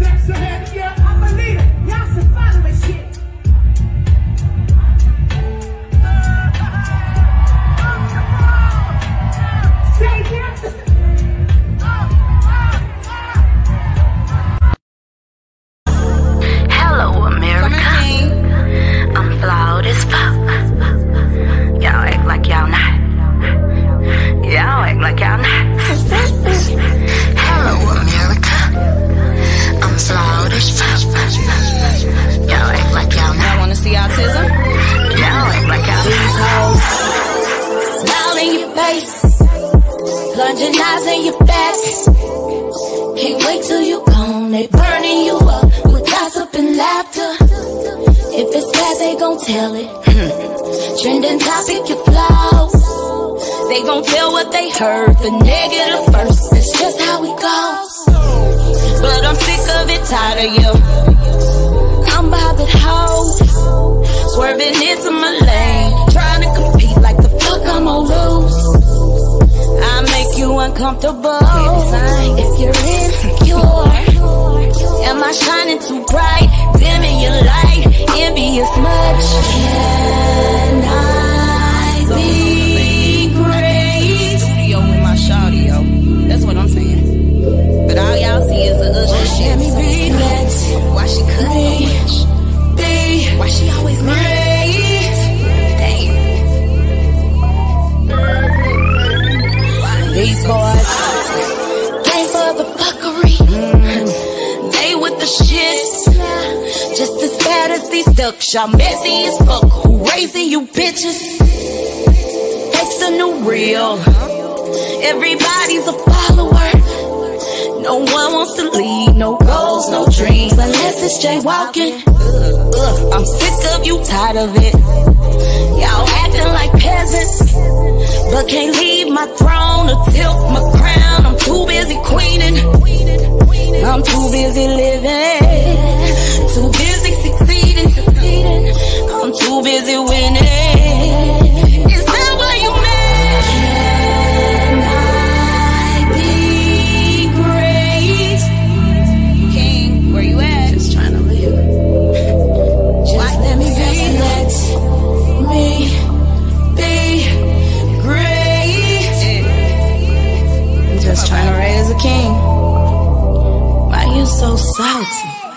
sex ahead, ducks. Y'all messy as fuck. Who raising you bitches? It's the new real. Everybody's a follower. No one wants to lead, no goals, no dreams, unless it's jaywalking. Ugh, I'm sick of you, tired of it. Y'all acting like peasants, but can't leave my throne or tilt my crown. I'm too busy queening. I'm too busy living, too busy succeeding. I'm too busy winning. Is that why you mad? Can I be great? King, where you at? Just trying to live. Just let me be let me be great. Just trying to raise a king. Why you so salty?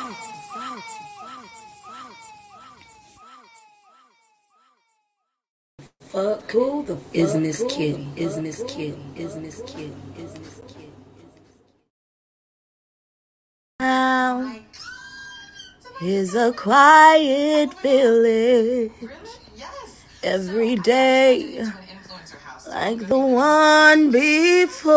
Fuck who the fuck is Miss Kitty? Is Miss Kitty? Is Miss Kitty? Is Miss Kitty? Now is a quiet village every day like the one before.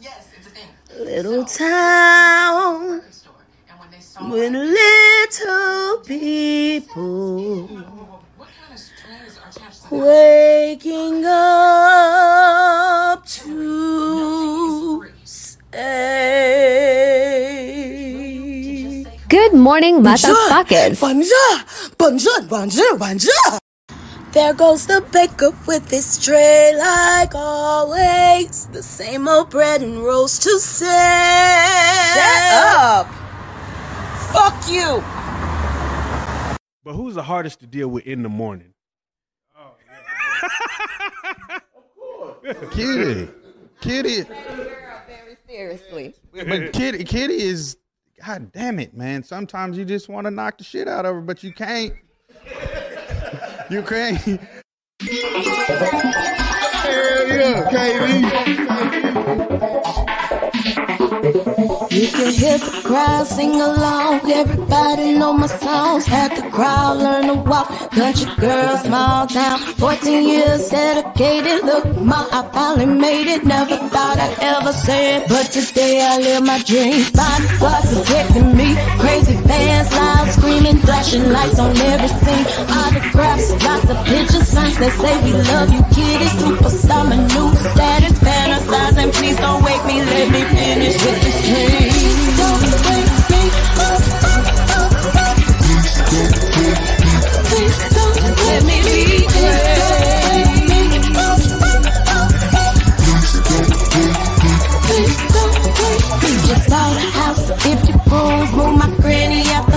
Yes, it's a thing. Little town with little people waking up to say. Good morning, motherfuckers. Bonjour, bonjour, bonjour, bonjour. There goes the baker with his tray, like always. The same old bread and rolls to say. Shut up. Fuck you. But who's the hardest to deal with in the morning? Kitty. Kitty. Very seriously. But Kitty Kitty is God damn it, man. Sometimes you just want to knock the shit out of her, but you can't. You can't. Hell yeah, You can hear the crowd sing along. Everybody know my songs. Had the crowd learn to walk. Country girl, small town. 14 years dedicated. Look, ma, I finally made it. Never thought I'd ever say it. But today I live my dream. dreams. Bodyguards protecting me. Crazy fans, loud screaming. Flashing lights on every scene. Autographs, lots of pictures. Signs that say we love you, kitty. Superstar, my new status sighs and please don't wake me. Let me finish with the dream. Don't wake me Please don't wake me. Please don't let me Just bought a house, 50 rooms, move my granny up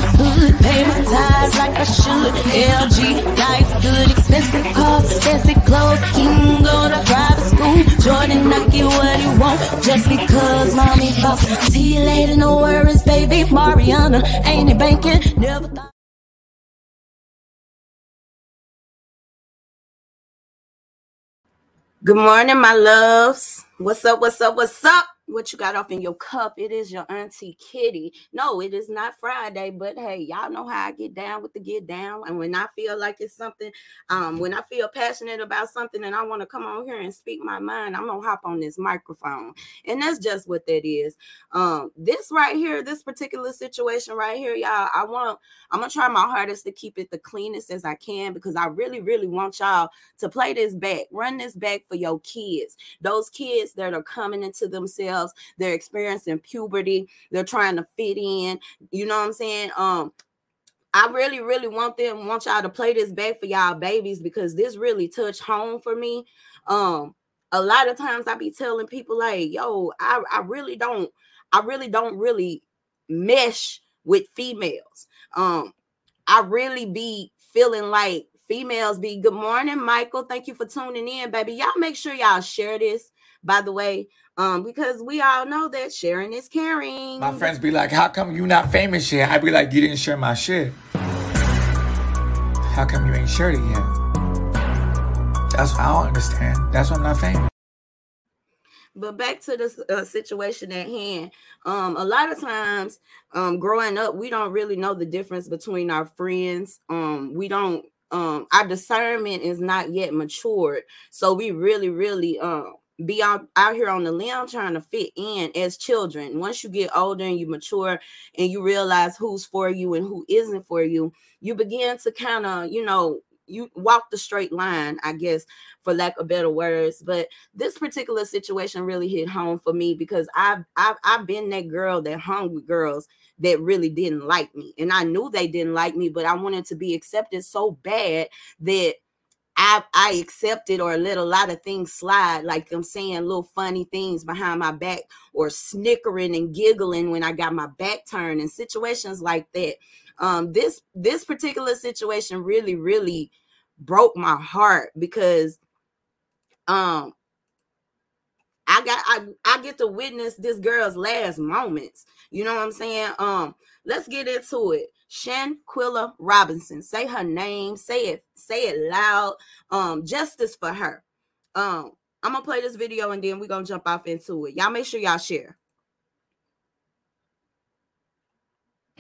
should. LG, life good, expensive cars, expensive clothes. He go to private school. Jordan, I get what he want just because mommy boss. See you later, no worries, baby. Mariana, ain't it banking? Never thought. Good morning, my loves. What's up? What's up? What's up? What you got off in your cup? It is your auntie Kitty. No, it is not Friday, but hey, y'all know how I get down with the get down. And when I feel like it's something, um, when I feel passionate about something and I want to come on here and speak my mind, I'm gonna hop on this microphone. And that's just what that is. Um, this right here, this particular situation right here, y'all, I want I'm gonna try my hardest to keep it the cleanest as I can because I really, really want y'all to play this back, run this back for your kids, those kids that are coming into themselves they're experiencing puberty, they're trying to fit in. You know what I'm saying? Um, I really, really want them, want y'all to play this back for y'all babies because this really touched home for me. Um, a lot of times I be telling people, like, yo, I, I really don't, I really don't really mesh with females. Um, I really be feeling like females be good morning, Michael. Thank you for tuning in, baby. Y'all make sure y'all share this, by the way um, because we all know that sharing is caring. My friends be like, "How come you not famous yet?" I be like, "You didn't share my shit. How come you ain't shared it yet?" That's what I don't understand. That's why I'm not famous. But back to the uh, situation at hand. Um, a lot of times, um, growing up, we don't really know the difference between our friends. Um, we don't. Um, our discernment is not yet matured, so we really, really um be out, out here on the limb trying to fit in as children. Once you get older and you mature and you realize who's for you and who isn't for you, you begin to kind of, you know, you walk the straight line, I guess, for lack of better words. But this particular situation really hit home for me because I've I've I've been that girl that hung with girls that really didn't like me. And I knew they didn't like me, but I wanted to be accepted so bad that I, I accepted or let a lot of things slide, like them saying little funny things behind my back or snickering and giggling when I got my back turned and situations like that. Um, this this particular situation really, really broke my heart because um I got I, I get to witness this girl's last moments. You know what I'm saying? Um, let's get into it. Shanquella Robinson. Say her name. Say it. Say it loud. Um, justice for her. Um, I'm gonna play this video and then we're gonna jump off into it. Y'all make sure y'all share.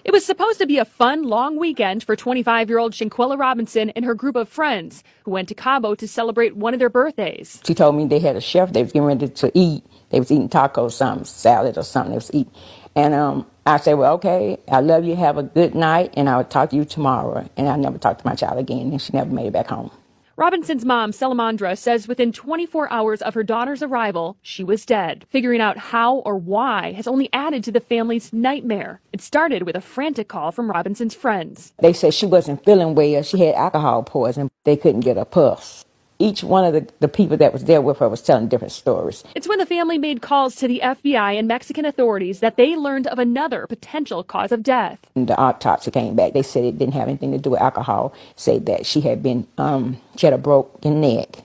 It was supposed to be a fun, long weekend for 25 year old Shanquella Robinson and her group of friends who went to Cabo to celebrate one of their birthdays. She told me they had a chef, they was getting ready to eat. They was eating tacos, something, salad or something they was eating. And um, I said, well, okay, I love you, have a good night, and I'll talk to you tomorrow. And I never talked to my child again, and she never made it back home. Robinson's mom, Salamondra, says within 24 hours of her daughter's arrival, she was dead. Figuring out how or why has only added to the family's nightmare. It started with a frantic call from Robinson's friends. They said she wasn't feeling well. She had alcohol poisoning. They couldn't get a pulse each one of the, the people that was there with her was telling different stories. It's when the family made calls to the FBI and Mexican authorities that they learned of another potential cause of death. And the autopsy came back. They said it didn't have anything to do with alcohol. Said that she had been, um, she had a broken neck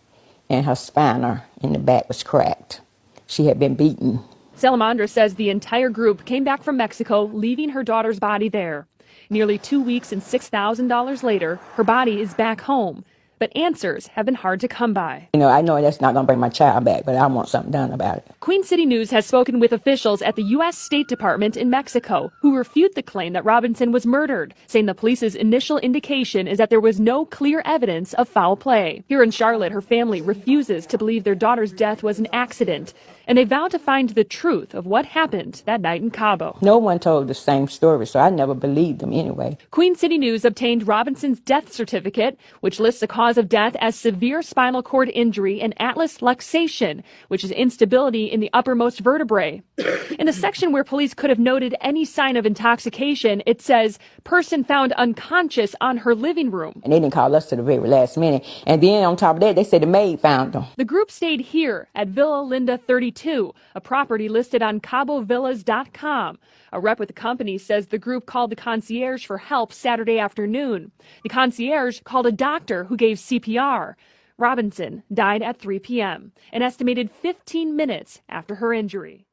and her spinal in the back was cracked. She had been beaten. Salamondra says the entire group came back from Mexico, leaving her daughter's body there. Nearly two weeks and $6,000 later, her body is back home but answers have been hard to come by. You know, I know that's not going to bring my child back, but I want something done about it. Queen City News has spoken with officials at the U.S. State Department in Mexico who refute the claim that Robinson was murdered, saying the police's initial indication is that there was no clear evidence of foul play. Here in Charlotte, her family refuses to believe their daughter's death was an accident and they vowed to find the truth of what happened that night in Cabo. No one told the same story, so I never believed them anyway. Queen City News obtained Robinson's death certificate, which lists the cause of death as severe spinal cord injury and atlas luxation, which is instability in the uppermost vertebrae. in the section where police could have noted any sign of intoxication, it says person found unconscious on her living room. And they didn't call us to the very last minute. And then on top of that, they said the maid found them. The group stayed here at Villa Linda 32 22, a property listed on CaboVillas.com. A rep with the company says the group called the concierge for help Saturday afternoon. The concierge called a doctor who gave CPR. Robinson died at 3 p.m., an estimated 15 minutes after her injury.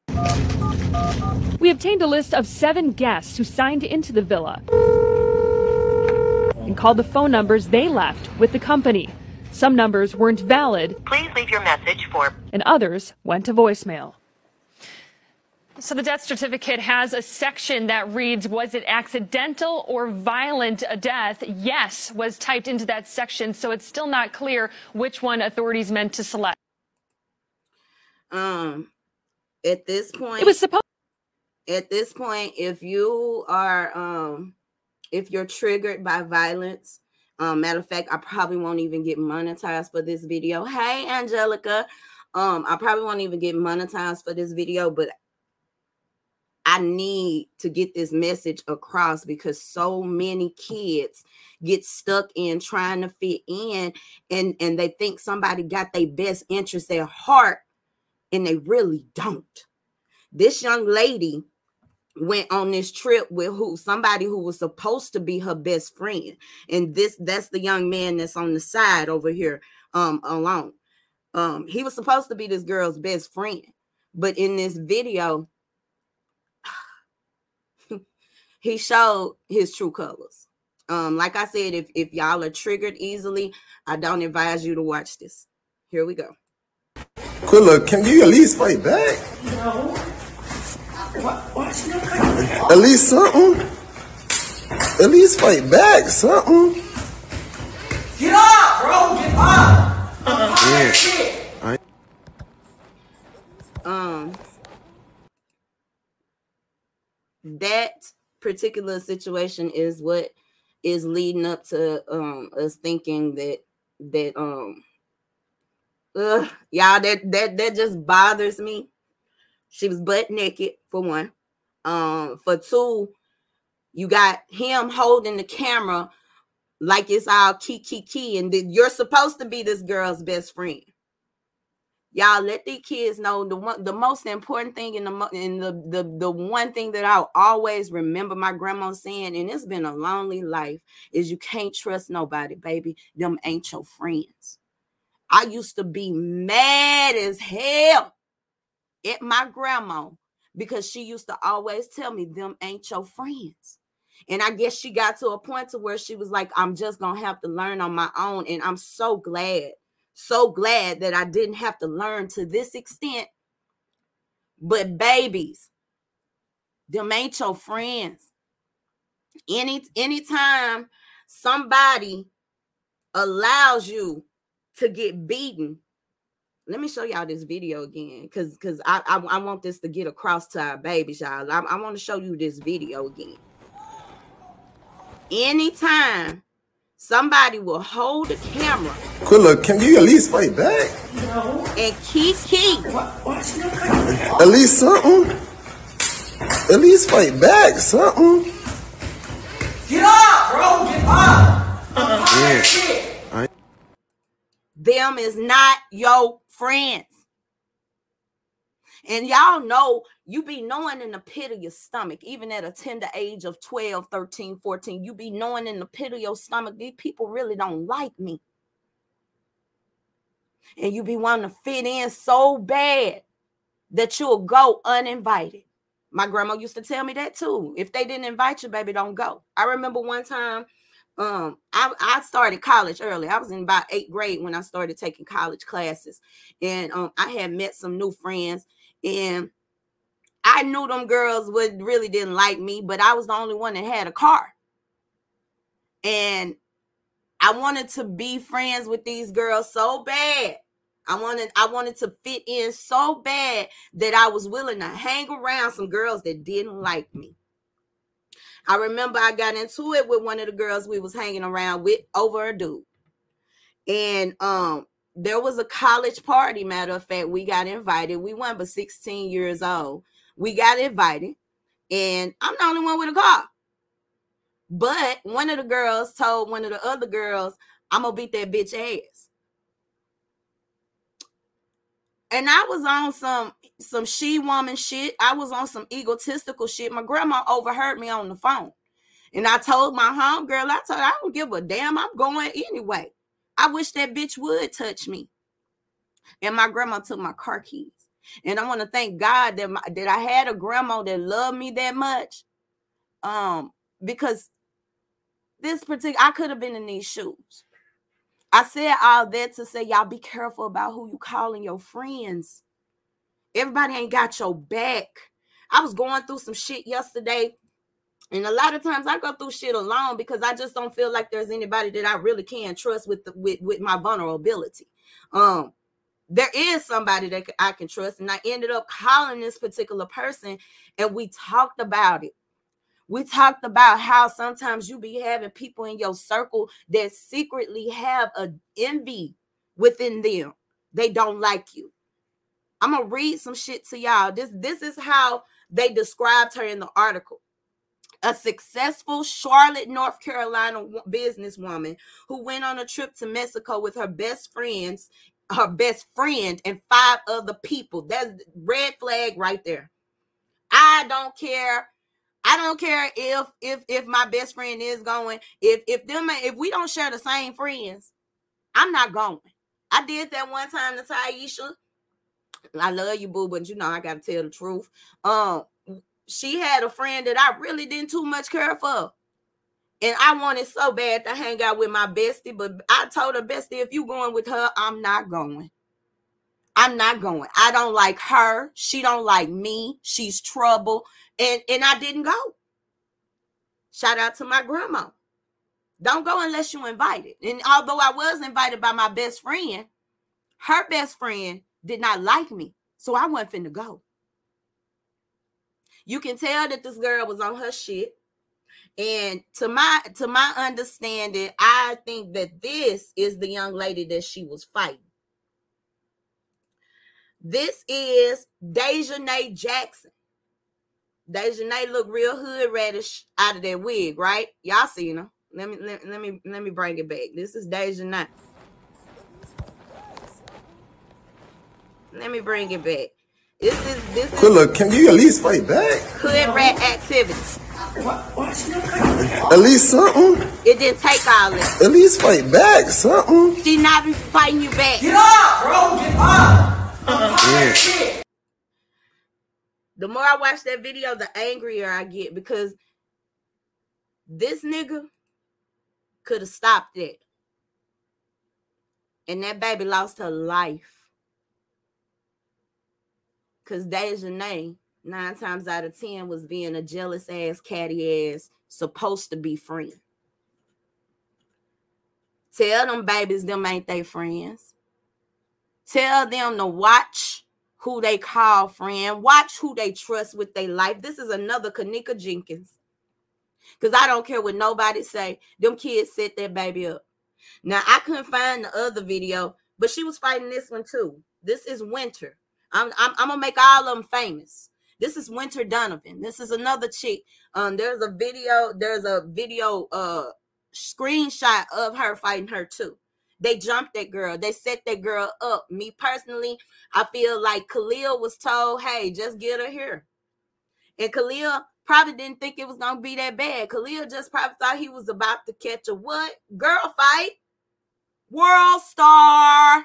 We obtained a list of seven guests who signed into the villa and called the phone numbers they left with the company. Some numbers weren't valid. Please leave your message for. And others went to voicemail. So the death certificate has a section that reads, was it accidental or violent a death? Yes was typed into that section, so it's still not clear which one authorities meant to select. Um, at this point, it was supposed. At this point, if you are, um, if you're triggered by violence, um, matter of fact, I probably won't even get monetized for this video. Hey, Angelica. Um, I probably won't even get monetized for this video, but I need to get this message across because so many kids get stuck in trying to fit in and and they think somebody got their best interest their heart and they really don't. This young lady went on this trip with who somebody who was supposed to be her best friend. And this that's the young man that's on the side over here um alone. Um he was supposed to be this girl's best friend but in this video he showed his true colors. Um like i said if if y'all are triggered easily i don't advise you to watch this. Here we go. Quilla, can you at least fight back? No. What, what's your At least something. At least fight back, something. Get up, bro. Get up. Yeah. Shit. I- um that particular situation is what is leading up to um us thinking that that um uh, y'all that that that just bothers me she was butt naked for one um for two you got him holding the camera like it's all key key key and then you're supposed to be this girl's best friend y'all let these kids know the one the most important thing in the in the the the one thing that I'll always remember my grandma saying, and it's been a lonely life, is you can't trust nobody, baby. Them ain't your friends. I used to be mad as hell at my grandma because she used to always tell me them ain't your friends. And I guess she got to a point to where she was like, I'm just gonna have to learn on my own. And I'm so glad so glad that I didn't have to learn to this extent. But babies, them ain't your friends. Any anytime somebody allows you to get beaten, let me show y'all this video again because because I, I I want this to get across to our babies, y'all. I, I want to show you this video again. Anytime somebody will hold the camera Quilla, can you at least fight back? No. and keep key. What, what's your At least something. At least fight back, something. Get up, bro. Get up. Yeah. Them is not your friends. And y'all know you be knowing in the pit of your stomach, even at a tender age of 12, 13, 14, you be knowing in the pit of your stomach, these people really don't like me. And you be wanting to fit in so bad that you'll go uninvited. My grandma used to tell me that too. If they didn't invite you, baby, don't go. I remember one time um I, I started college early. I was in about eighth grade when i started taking college classes. And um i had met some new friends. And i knew them girls would really didn't like me but i was the only one that had a car. And i wanted to be friends with these girls so bad. I wanted i wanted to fit in so bad that i was willing to hang around some girls that didn't like me I remember I got into it with one of the girls we was hanging around with over a dude. And um there was a college party, matter of fact, we got invited. We weren't but 16 years old. We got invited, and I'm the only one with a car. But one of the girls told one of the other girls, I'm gonna beat that bitch ass. And I was on some some she woman shit. I was on some egotistical shit. My grandma overheard me on the phone. And I told my home girl, I told I don't give a damn. I'm going anyway. I wish that bitch would touch me. And my grandma took my car keys. And I want to thank God that my, that I had a grandma that loved me that much. Um, because this particular I could have been in these shoes. I said all that to say y'all be careful about who you calling your friends. Everybody ain't got your back. I was going through some shit yesterday and a lot of times I go through shit alone because I just don't feel like there's anybody that I really can trust with the, with with my vulnerability. Um, there is somebody that I can trust, and I ended up calling this particular person, and we talked about it. We talked about how sometimes you be having people in your circle that secretly have a envy within them. They don't like you. I'm gonna read some shit to y'all. This this is how they described her in the article a successful Charlotte, North Carolina businesswoman who went on a trip to Mexico with her best friends, her best friend, and five other people. That's red flag right there. I don't care. I don't care if if if my best friend is going. If if them if we don't share the same friends, I'm not going. I did that one time to Taisha. I love you, boo, but you know I gotta tell the truth. Um, she had a friend that I really didn't too much care for. And I wanted so bad to hang out with my bestie, but I told her, bestie, if you going with her, I'm not going. I'm not going. I don't like her. She don't like me. She's trouble. And and I didn't go. Shout out to my grandma. Don't go unless you're invited. And although I was invited by my best friend, her best friend did not like me. So I wasn't finna go. You can tell that this girl was on her shit. And to my to my understanding, I think that this is the young lady that she was fighting. This is Dejanay Jackson. Dejanay look real hood radish out of that wig, right? Y'all seen her. Let me let, let me let me bring it back. This is Dejanay. Let me bring it back. This is this is Quilla, can you at least fight back? hood rat activity. At least something. It didn't take all that. At least fight back, something. She not be fighting you back. Get up, bro. Get up. I'm tired of shit. The more I watch that video, the angrier I get because this nigga could have stopped it. And that baby lost her life. Cause Dejanay, nine times out of ten, was being a jealous ass, catty ass, supposed to be friend. Tell them babies them ain't they friends. Tell them to watch who they call friend. Watch who they trust with their life. This is another Kanika Jenkins. Because I don't care what nobody say. Them kids set that baby up. Now I couldn't find the other video, but she was fighting this one too. This is Winter. I'm, I'm, I'm gonna make all of them famous. This is Winter Donovan. This is another chick. Um, there's a video. There's a video. Uh, screenshot of her fighting her too. They jumped that girl. They set that girl up. Me personally, I feel like Khalil was told, "Hey, just get her here," and Khalil probably didn't think it was gonna be that bad. Khalil just probably thought he was about to catch a what girl fight, world star.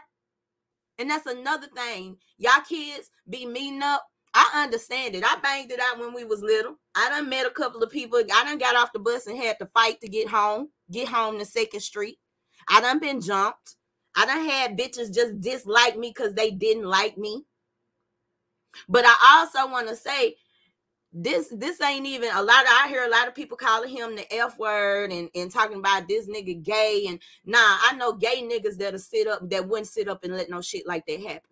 And that's another thing. Y'all kids be meeting up. I understand it. I banged it out when we was little. I done met a couple of people. I done got off the bus and had to fight to get home, get home to Second Street. I done been jumped. I done had bitches just dislike me because they didn't like me. But I also want to say this this ain't even a lot of I hear a lot of people calling him the F word and, and talking about this nigga gay. And nah, I know gay niggas that'll sit up that wouldn't sit up and let no shit like that happen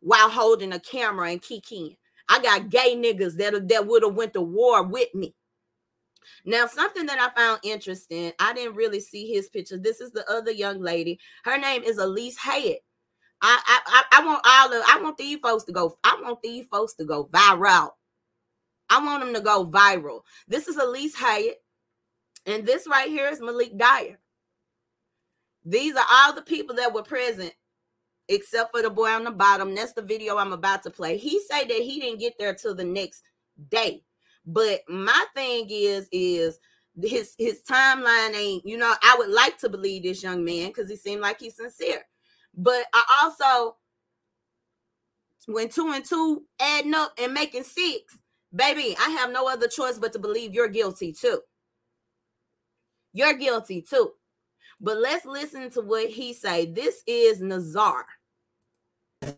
while holding a camera and kicking. I got gay niggas that that would have went to war with me. Now, something that I found interesting, I didn't really see his picture. This is the other young lady. Her name is Elise Hyatt. I I I, want all of I want these folks to go. I want these folks to go viral. I want them to go viral. This is Elise Hyatt, and this right here is Malik Dyer. These are all the people that were present except for the boy on the bottom. That's the video I'm about to play. He said that he didn't get there till the next day. But my thing is, is his his timeline ain't, you know, I would like to believe this young man because he seemed like he's sincere. But I also when two and two adding up and making six, baby, I have no other choice but to believe you're guilty too. You're guilty too. But let's listen to what he say. This is Nazar.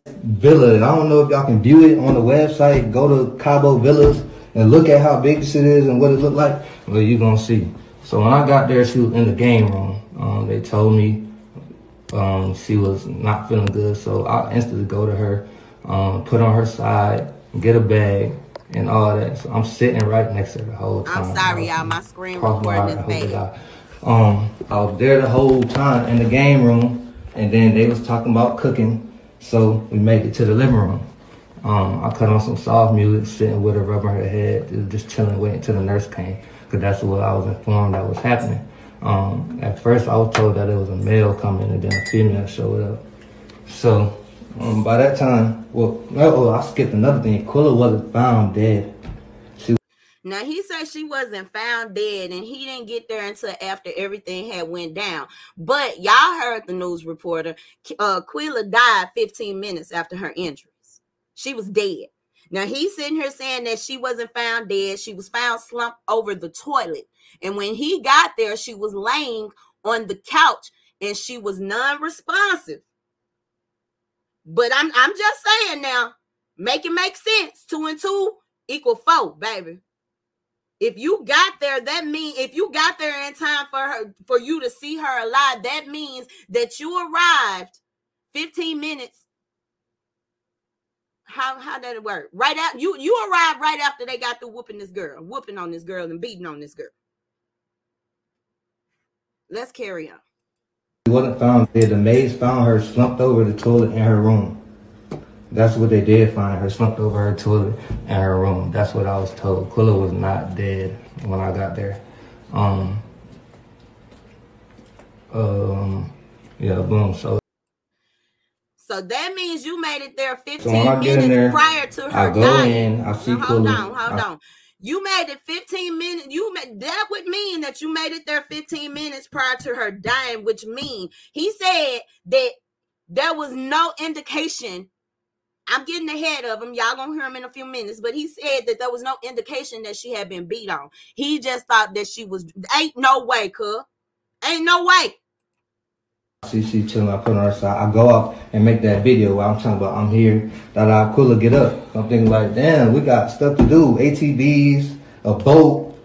Villa. I don't know if y'all can view it on the website. Go to Cabo Villas and look at how big this is and what it looked like. Well, you're gonna see. So when I got there, she was in the game room. Um, they told me um, she was not feeling good, so I instantly go to her, um, put on her side, get a bag, and all that. So I'm sitting right next to her the whole time. I'm sorry, y'all. My screen recording is bad. Um, I was there the whole time in the game room, and then they was talking about cooking, so we made it to the living room. Um, I cut on some soft music, sitting with her, rubbing her head, just chilling, waiting till the nurse came, because that's what I was informed that was happening. Um, at first, I was told that it was a male coming, and then a female showed up. So um, by that time, well, oh, I skipped another thing. Quilla wasn't found dead. She- Now he said she wasn't found dead, and he didn't get there until after everything had went down. But y'all heard the news reporter. Uh, Quilla died 15 minutes after her injuries. She was dead. Now he's sitting here saying that she wasn't found dead. She was found slumped over the toilet, and when he got there, she was laying on the couch, and she was non-responsive. But I'm I'm just saying now, make it make sense. Two and two equal four, baby if you got there that means if you got there in time for her for you to see her alive that means that you arrived 15 minutes how how did it work right out you you arrived right after they got through whooping this girl whooping on this girl and beating on this girl let's carry on She wasn't found dead. The maids found her slumped over the toilet in her room. That's what they did find her slumped over her toilet in her room. That's what I was told. Quilla was not dead when I got there. Um, um, yeah, boom. So, so that means you made it there 15 so when I get minutes there, prior to her I go dying. in, I see Now, hold on hold I- on. You made it 15 minutes you made that would mean that you made it there 15 minutes prior to her dying which mean he said that there was no indication. I'm getting ahead of him y'all gonna hear him in a few minutes but he said that there was no indication that she had been beat on. He just thought that she was ain't no way cuz. Ain't no way See, she chilling. I put on her side. I go up and make that video where I'm talking about I'm here. That I Quilla get up. I'm thinking like, damn, we got stuff to do. ATVs, a boat,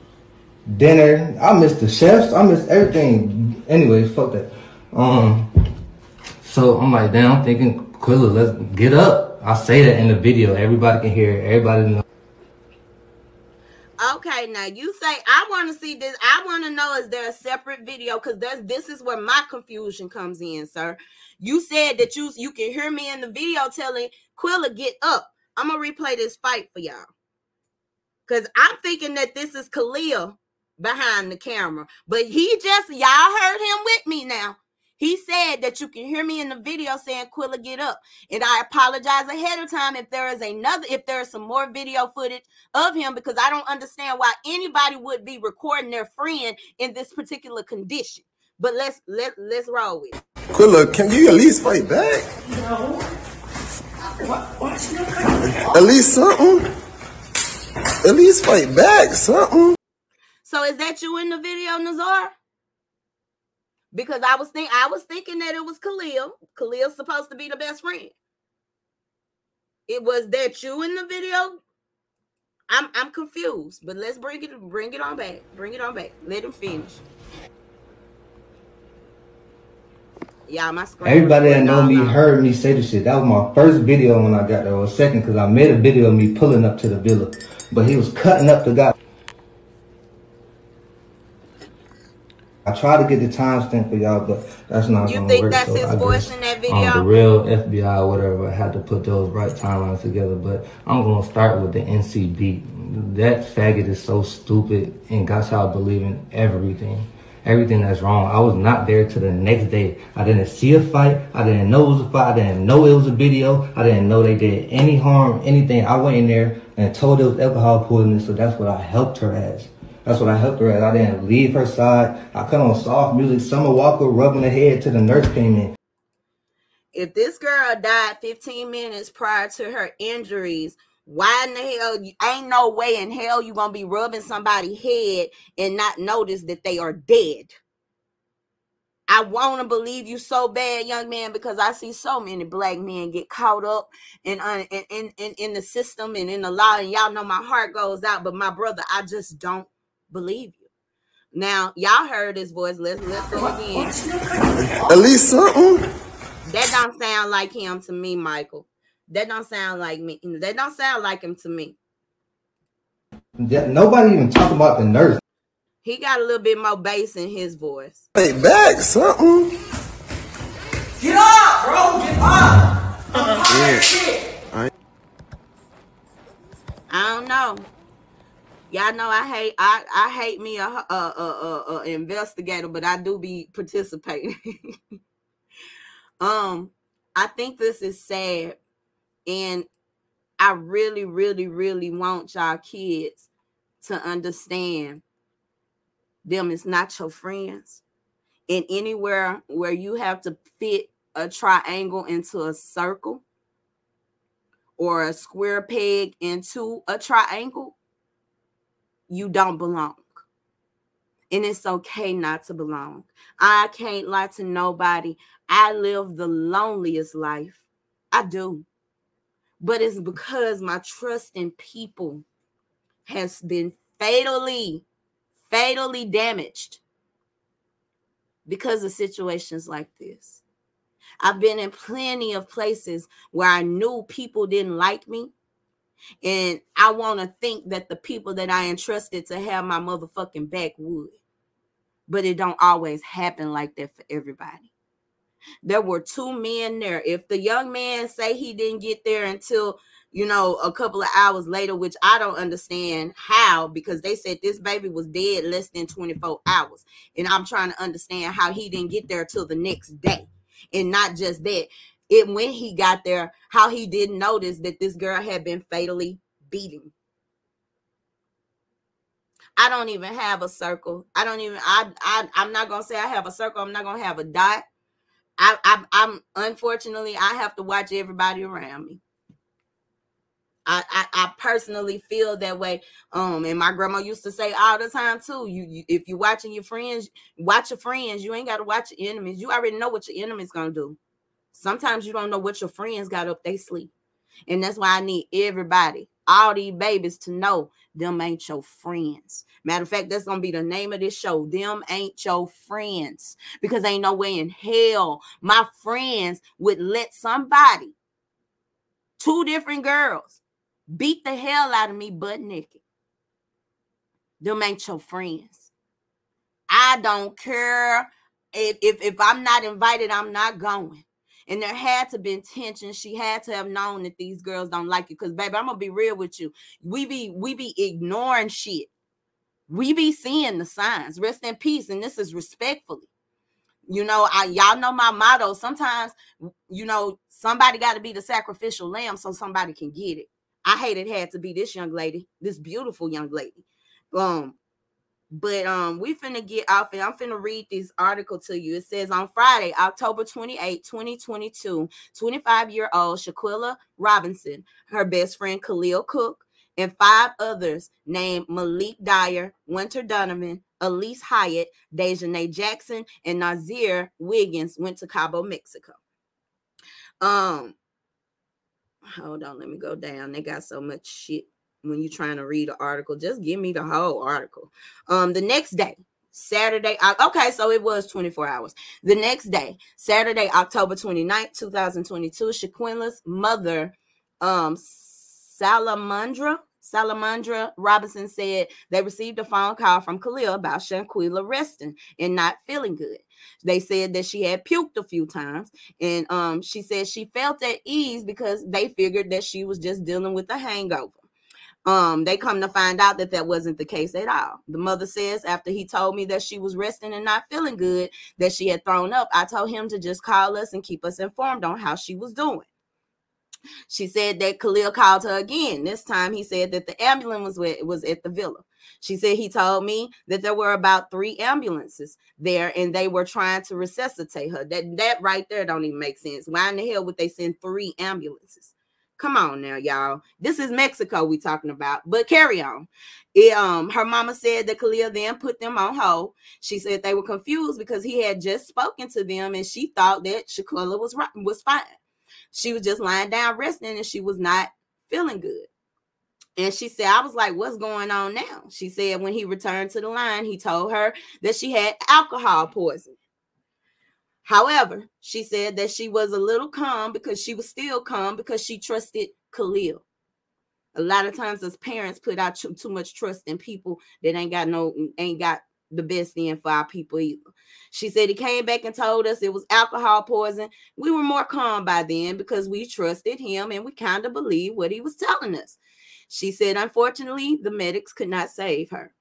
dinner. I miss the chefs. I miss everything. Anyways, fuck that. Um, so I'm like, damn, I'm thinking Quilla, let's get up. I say that in the video. Everybody can hear. it. Everybody know. Okay, now you say I want to see this. I want to know is there a separate video? Because there's this is where my confusion comes in, sir. You said that you you can hear me in the video telling Quilla get up. I'm gonna replay this fight for y'all. Cause I'm thinking that this is Khalil behind the camera, but he just y'all heard him with me now. He said that you can hear me in the video saying Quilla get up. And I apologize ahead of time if there is another, if there is some more video footage of him, because I don't understand why anybody would be recording their friend in this particular condition. But let's let let's roll with it. Quilla, can you at least fight back? No. At least something. At least fight back, something. So is that you in the video, Nazar? Because I was think I was thinking that it was Khalil. Khalil's supposed to be the best friend. It was that you in the video. I'm I'm confused, but let's bring it bring it on back. Bring it on back. Let him finish. Yeah, my screen. Everybody that know me all heard me say this shit. That was my first video when I got there, or second, because I made a video of me pulling up to the villa. But he was cutting up the guy. I tried to get the timestamp for y'all, but that's not You gonna think that's so his I voice just, in that um, video? the real FBI, whatever, I had to put those right timelines together. But I'm gonna start with the NC beat. That faggot is so stupid and got y'all believing everything. everything that's wrong. I was not there till the next day. I didn't see a fight. I didn't know it was a fight. I didn't know it was a video. I didn't know they did any harm, anything. I went in there and told it was alcohol poisoning, so that's what I helped her as. That's what I helped her. I didn't leave her side. I cut on soft music. Summer Walker rubbing her head till the nurse came in. If this girl died 15 minutes prior to her injuries, why in the hell ain't no way in hell you gonna be rubbing somebody's head and not notice that they are dead? I want to believe you so bad, young man, because I see so many black men get caught up uh, in, in, in, in the system and in the law. And y'all know my heart goes out, but my brother, I just don't believe you. Now, y'all heard his voice. Let's let's go again. At least something. That don't sound like him to me, Michael. That don't sound like me. That don't sound like him to me. Yeah, Nobody even talking about the nurse. He got a little bit more bass in his voice. Hey, back something. Get up, bro. Get up. I'm Yeah. shit. I don't know. Y'all know I hate I I hate me a a a, a, a investigator, but I do be participating. um, I think this is sad, and I really, really, really want y'all kids to understand them is not your friends. And anywhere where you have to fit a triangle into a circle or a square peg into a triangle, you don't belong. And it's okay not to belong. I can't lie to nobody. I live the loneliest life. I do. But it's because my trust in people has been fatally, fatally damaged because of situations like this. I've been in plenty of places where I knew people didn't like me. And I want to think that the people that I entrusted to have my motherfucking back would. But it don't always happen like that for everybody. There were two men there. If the young man say he didn't get there until you know a couple of hours later, which I don't understand how, because they said this baby was dead less than 24 hours. And I'm trying to understand how he didn't get there till the next day. And not just that, it when he got there, how he didn't notice that this girl had been fatally beaten. I don't even have a circle. I don't even. I. I. I'm not gonna say I have a circle. I'm not gonna have a dot. I. I I'm unfortunately I have to watch everybody around me. I, I, I personally feel that way. Um, and my grandma used to say all the time too. You, you if you're watching your friends, watch your friends. You ain't got to watch your enemies. You already know what your enemy's gonna do. Sometimes you don't know what your friends got up they sleep, and that's why I need everybody, all these babies, to know them ain't your friends. Matter of fact, that's gonna be the name of this show. Them ain't your friends because ain't no way in hell my friends would let somebody, two different girls, beat the hell out of me butt naked. Them ain't your friends. I don't care if, if if I'm not invited, I'm not going. And there had to been tension. She had to have known that these girls don't like you. Cause baby, I'm gonna be real with you. We be we be ignoring shit. We be seeing the signs. Rest in peace. And this is respectfully. You know, I y'all know my motto. Sometimes, you know, somebody got to be the sacrificial lamb so somebody can get it. I hate it had to be this young lady, this beautiful young lady. Um, but um, we finna get off and I'm finna read this article to you. It says on Friday, October 28, 2022, 25-year-old Shaquilla Robinson, her best friend Khalil Cooke, and five others named Malik Dyer, Winter Donovan, Elise Hyatt, Dejanay Jackson, and Nazir Wiggins went to Cabo, Mexico. Um, hold on, let me go down. They got so much shit when you're trying to read an article. Just give me the whole article. Um, the next day, Saturday, okay, so it was 24 hours. The next day, Saturday, October 29th, 2022, Shaquilla's mother, um, Salamondra, Salamondra Robinson said they received a phone call from Khalil about Shaquilla resting and not feeling good. They said that she had puked a few times, and um, she said she felt at ease because they figured that she was just dealing with a hangover. Um, they come to find out that that wasn't the case at all. The mother says after he told me that she was resting and not feeling good, that she had thrown up, I told him to just call us and keep us informed on how she was doing. She said that Khalil called her again. This time he said that the ambulance was with, was at the villa. She said he told me that there were about three ambulances there and they were trying to resuscitate her. That that right there don't even make sense. Why in the hell would they send three ambulances? Come on now, y'all. This is Mexico we talking about. But carry on. It, um, her mama said that Khalil then put them on hold. She said they were confused because he had just spoken to them and she thought that Shaquilla was right was fine. She was just lying down resting and she was not feeling good. And she said, I was like, what's going on now? She said, when he returned to the line, he told her that she had alcohol poisoning. However, she said that she was a little calm because she was still calm because she trusted Khalil. A lot of times, as parents, put out too, too much trust in people that ain't got no, ain't got the best in for our people either. She said he came back and told us it was alcohol poison. We were more calm by then because we trusted him and we kind of believed what he was telling us. She said, unfortunately, the medics could not save her.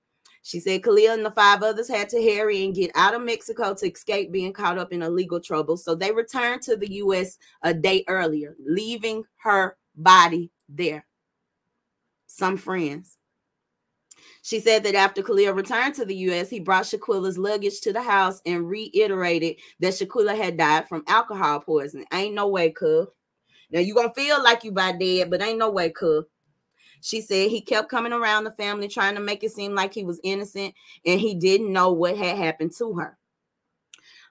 She said Khalil and the five others had to hurry and get out of Mexico to escape being caught up in illegal trouble. So they returned to the U.S. a day earlier, leaving her body there. Some friends. She said that after Khalil returned to the U.S., he brought Shaquilla's luggage to the house and reiterated that Shaquilla had died from alcohol poisoning. Ain't no way, cuz. Now you gonna feel like you by dead, but ain't no way, cuz. She said he kept coming around the family trying to make it seem like he was innocent and he didn't know what had happened to her.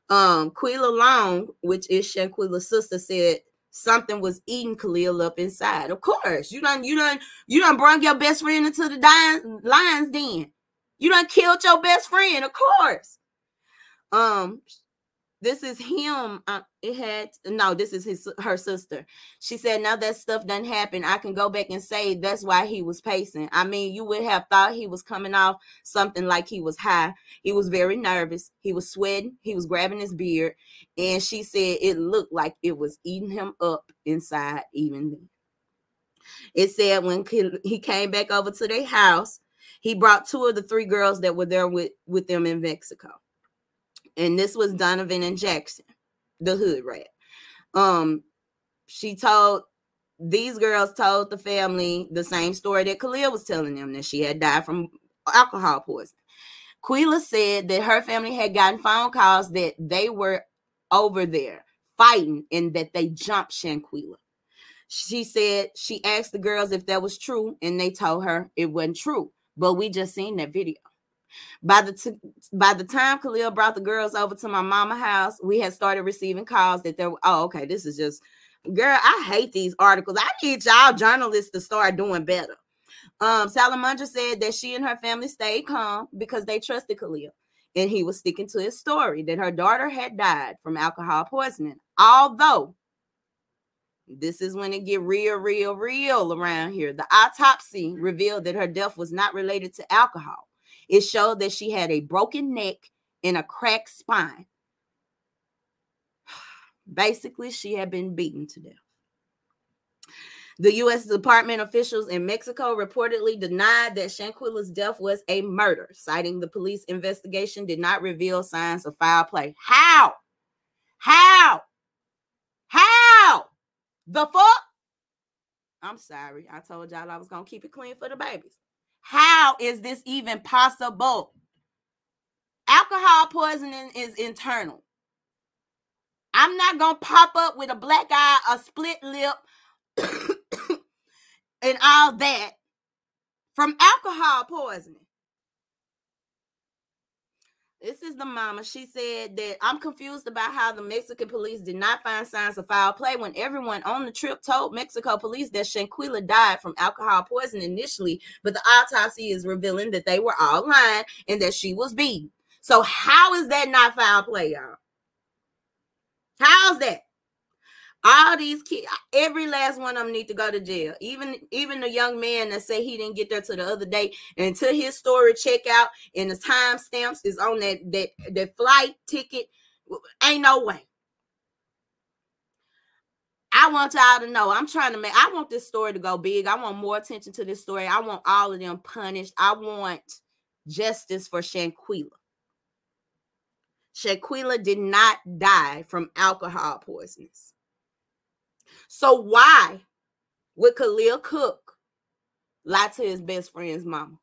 Um, Quilla Long, which is Shaquilla's sister, said something was eating Khalil up inside. Of course, you done, you done, you done brought your best friend into the dying lions den. You done killed your best friend, of course. Um, this is him. Uh, it had no. This is his her sister. She said, "Now that stuff doesn't happen, I can go back and say that's why he was pacing. I mean, you would have thought he was coming off something like he was high. He was very nervous. He was sweating. He was grabbing his beard, and she said it looked like it was eating him up inside. Even it said when he came back over to their house, he brought two of the three girls that were there with with them in Mexico." And this was Donovan and Jackson, the hood rat. Um, she told these girls told the family the same story that Khalil was telling them that she had died from alcohol poisoning. Quilla said that her family had gotten phone calls that they were over there fighting and that they jumped Shanquella. She said she asked the girls if that was true, and they told her it wasn't true. But we just seen that video. By the t- by the time Khalil brought the girls over to my mama house, we had started receiving calls that there. Oh, okay, this is just, girl. I hate these articles. I need y'all journalists to start doing better. Um, Salamondra said that she and her family stayed calm because they trusted Khalil, and he was sticking to his story that her daughter had died from alcohol poisoning. Although this is when it get real, real, real around here. The autopsy revealed that her death was not related to alcohol. It showed that she had a broken neck and a cracked spine. Basically, she had been beaten to death. The U.S. Department officials in Mexico reportedly denied that Shanquella's death was a murder, citing the police investigation did not reveal signs of foul play. How? How? How? The fuck? I'm sorry. I told y'all I was going to keep it clean for the babies. How is this even possible? Alcohol poisoning is internal. I'm not going to pop up with a black eye, a split lip, and all that from alcohol poisoning. This is the mama. She said that I'm confused about how the Mexican police did not find signs of foul play when everyone on the trip told Mexico police that Shanquella died from alcohol poisoning initially, but the autopsy is revealing that they were all lying and that she was beaten. So how is that not foul play, y'all? How's that? All these kids, every last one of them need to go to jail. Even even the young man that say he didn't get there to the other day and until his story check out and the time stamps is on that that that flight ticket. Ain't no way. I want y'all to know. I'm trying to make. I want this story to go big. I want more attention to this story. I want all of them punished. I want justice for Shanquella. Shaquilla did not die from alcohol poisonings. So why would Khalil Cooke lie to his best friend's mama?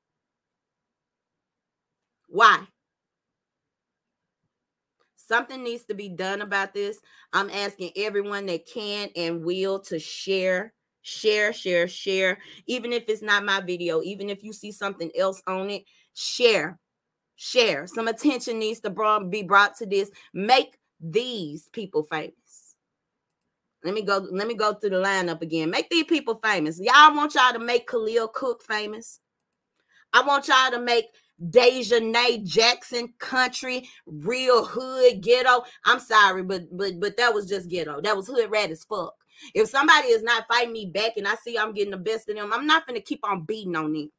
Why? Something needs to be done about this. I'm asking everyone that can and will to share, share, share, share. Even if it's not my video, even if you see something else on it, share, share. Some attention needs to be brought to this. Make these people famous. Let me go. Let me go through the lineup again. Make these people famous. Y'all want y'all to make Khalil Cooke famous. I want y'all to make Daejhanae Jackson country, real hood ghetto. I'm sorry, but but but that was just ghetto. That was hood rat as fuck. If somebody is not fighting me back and I see I'm getting the best of them, I'm not gonna keep on beating on them.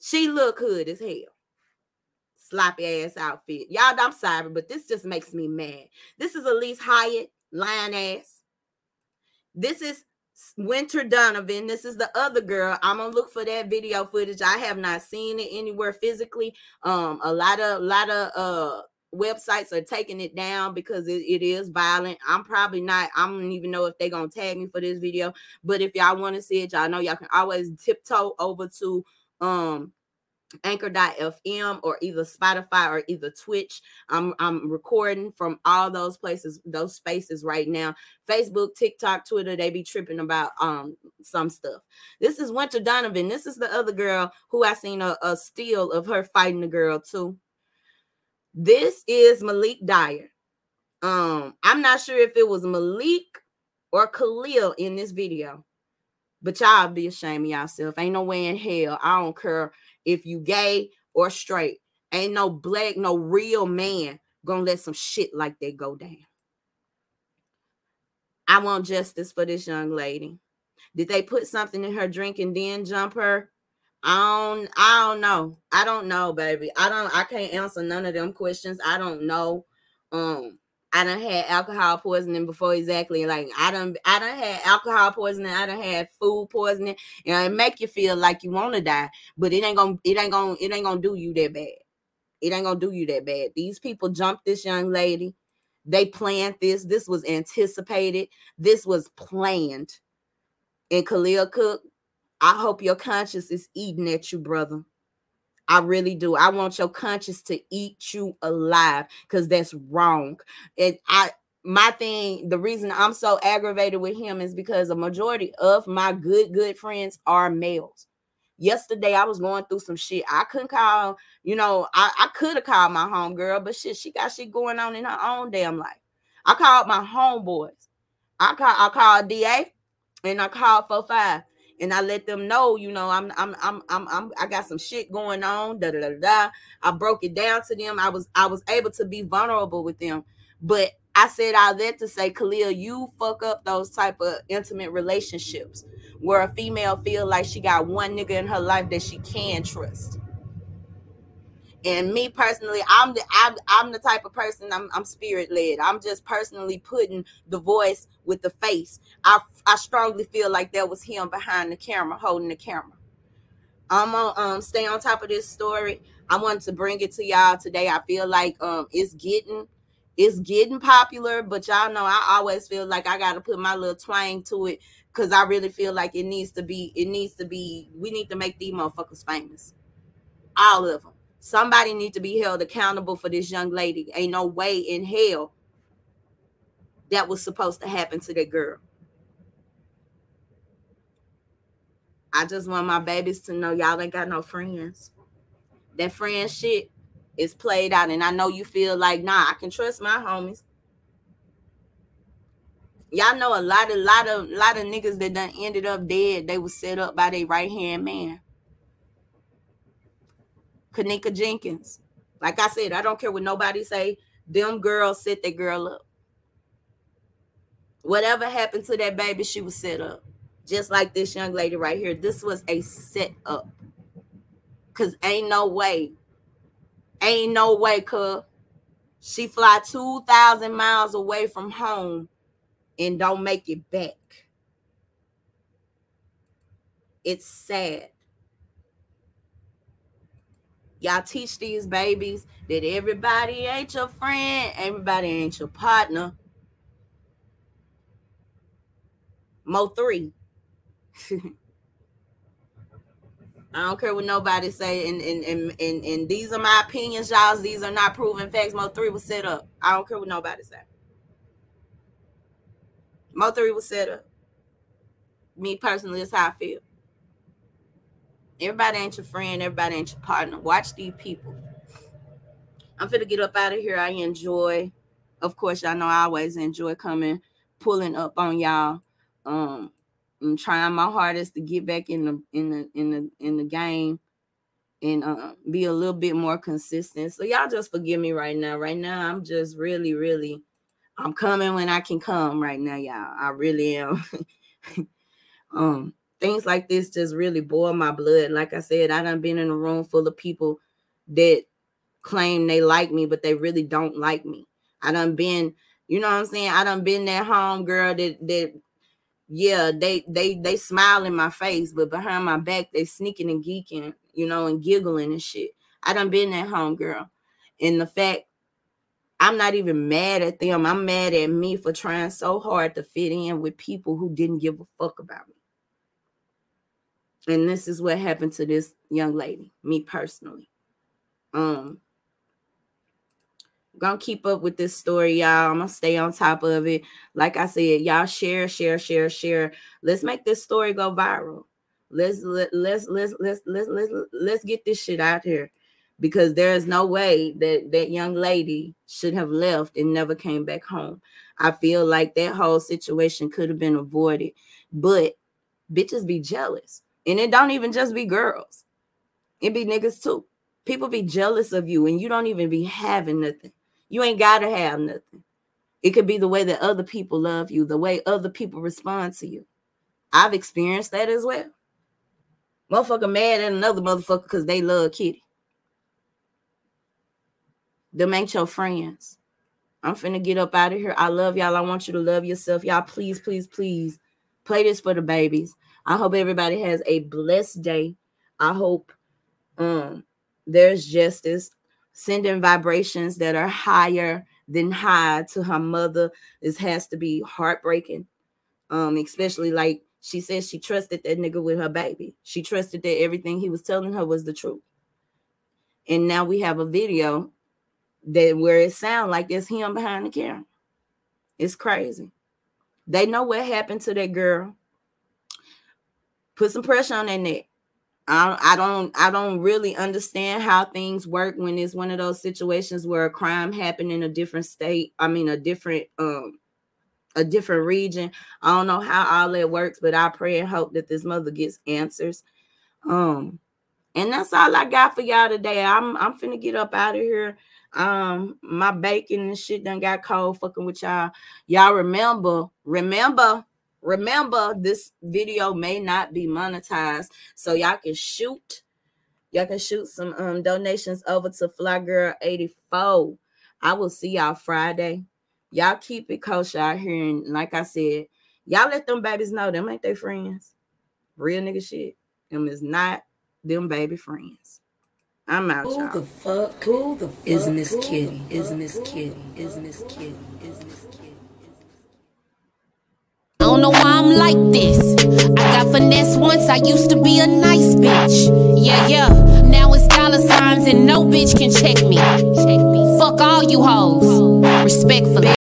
She look hood as hell. Sloppy ass outfit. Y'all, I'm sorry, but this just makes me mad. This is Alysse Hyatt, lion ass. This is Wenter Donovan. This is the other girl. I'm gonna look for that video footage. I have not seen it anywhere physically. Um, a lot of lot of uh websites are taking it down because it, it is violent. I'm probably not, I don't even know if they're gonna tag me for this video. But if y'all want to see it, y'all know y'all can always tiptoe over to um anchor.fm or either Spotify or either Twitch. I'm I'm recording from all those places, those spaces right now. Facebook, TikTok, Twitter, they be tripping about um some stuff. This is Wenter Donovan. This is the other girl who I seen a, a steal of her fighting the girl too. This is Malik Dyer. Um, I'm not sure if it was Malik or Khalil in this video. But y'all be ashamed of yourself. Ain't no way in hell. I don't care if you gay or straight. Ain't no black, no real man gonna let some shit like that go down. I want justice for this young lady. Did they put something in her drink and then jump her? I don't I don't know. I don't know, baby. I don't I can't answer none of them questions. I don't know. Um I done had alcohol poisoning before exactly. Like I done I done had alcohol poisoning, I done had food poisoning. You know, it make you feel like you want to die, but it ain't gonna it ain't gonna it ain't gonna do you that bad. It ain't gonna do you that bad. These people jumped this young lady. They planned this. This was anticipated. This was planned. And Khalil Cooke, I hope your conscience is eating at you, brother. I really do. I want your conscience to eat you alive because that's wrong. And I my thing, the reason I'm so aggravated with him is because a majority of my good, good friends are males. Yesterday, I was going through some shit. I couldn't call, you know, I, I could have called my home girl, but shit, she got shit going on in her own damn life. I called my homeboys. I called I called DA and I called 45 and I let them know, you know, I'm I'm I'm I'm, I'm I got some shit going on. Da, da da da. I broke it down to them. I was I was able to be vulnerable with them, but I said all that to say, Khalil, you fuck up those type of intimate relationships where a female feel like she got one nigga in her life that she can trust. And me personally, I'm the I'm, I'm the type of person I'm, I'm spirit led. I'm just personally putting the voice with the face. I I strongly feel like that was him behind the camera, holding the camera. I'm gonna um, stay on top of this story. I wanted to bring it to y'all today. I feel like um it's getting it's getting popular, but y'all know I always feel like I gotta put my little twang to it because I really feel like it needs to be, it needs to be, we need to make these motherfuckers famous. All of them. Somebody need to be held accountable for this young lady. Ain't no way in hell that was supposed to happen to that girl. I just want my babies to know y'all ain't got no friends. That friend shit is played out, and I know you feel like, nah, I can trust my homies. Y'all know a lot of lot of lot of niggas that done ended up dead. They was set up by their right hand man. Kenneka Jenkins. Like I said, I don't care what nobody say. Them girls set that girl up. Whatever happened to that baby, she was set up. Just like this young lady right here. This was a set up. Cause ain't no way. Ain't no way, cuz she fly 2,000 miles away from home and don't make it back. It's sad. Y'all teach these babies that everybody ain't your friend, everybody ain't your partner. Mo three. I don't care what nobody say, and and, and and and these are my opinions, y'all. These are not proven facts. Mo three was set up. I don't care what nobody say. Mo three was set up. Me personally, that's how I feel. Everybody ain't your friend. Everybody ain't your partner. Watch these people. I'm finna get up out of here. I enjoy, of course, y'all know I always enjoy coming, pulling up on y'all. Um, I'm trying my hardest to get back in the in the in the in the game and uh, be a little bit more consistent. So y'all just forgive me right now. Right now, I'm just really, really, I'm coming when I can come. Right now, y'all, I really am. um, things like this just really boil my blood. Like I said, I done been in a room full of people that claim they like me, but they really don't like me. I done been, you know what I'm saying? I done been that home girl that that yeah, they they they smile in my face, but behind my back they sneaking and geeking, you know, and giggling and shit. I done been that home girl. And the fact I'm not even mad at them. I'm mad at me for trying so hard to fit in with people who didn't give a fuck about me. And this is what happened to this young lady, me personally. Um, gonna keep up with this story, y'all. I'm gonna stay on top of it. Like I said, y'all share, share, share, share. Let's make this story go viral. Let's let, let's let's let's let's let's let's get this shit out here because there is no way that that young lady should have left and never came back home. I feel like that whole situation could have been avoided, but bitches be jealous, and it don't even just be girls; it be niggas too. People be jealous of you, and you don't even be having nothing. You ain't got to have nothing. It could be the way that other people love you, the way other people respond to you. I've experienced that as well. Motherfucker mad at another motherfucker because they love Kitty. Them ain't your friends. I'm finna get up out of here. I love y'all. I want you to love yourself. Y'all, please, please, please play this for the babies. I hope everybody has a blessed day. I hope um there's justice sending vibrations that are higher than high to her mother. This has to be heartbreaking. Um, especially like she says she trusted that nigga with her baby. She trusted that everything he was telling her was the truth. And now we have a video that where it sounds like it's him behind the camera. It's crazy. They know what happened to that girl. Put some pressure on that neck. I, I don't I don't really understand how things work when it's one of those situations where a crime happened in a different state. I mean a different um a different region. I don't know how all that works, but I pray and hope that this mother gets answers. Um and that's all I got for y'all today. I'm I'm finna get up out of here. Um my bacon and shit done got cold fucking with y'all. Y'all remember, remember Remember, this video may not be monetized, so y'all can shoot. Y'all can shoot some um donations over to Fly Girl 84. I will see y'all Friday. Y'all keep it kosher out here. And like I said, y'all let them babies know them ain't they friends. Real nigga shit. Them is not them baby friends. I'm out. Who y'all. the fuck? Who the fuck is Miss Kitty? Is Miss Kitty? Is Miss Kitty? Is Miss Kitty? Don't know why I'm like this. I got finesse once, I used to be a nice bitch. Yeah, yeah. Now it's dollar signs and no bitch can check me. Check me. Fuck all you hoes. Respectfully.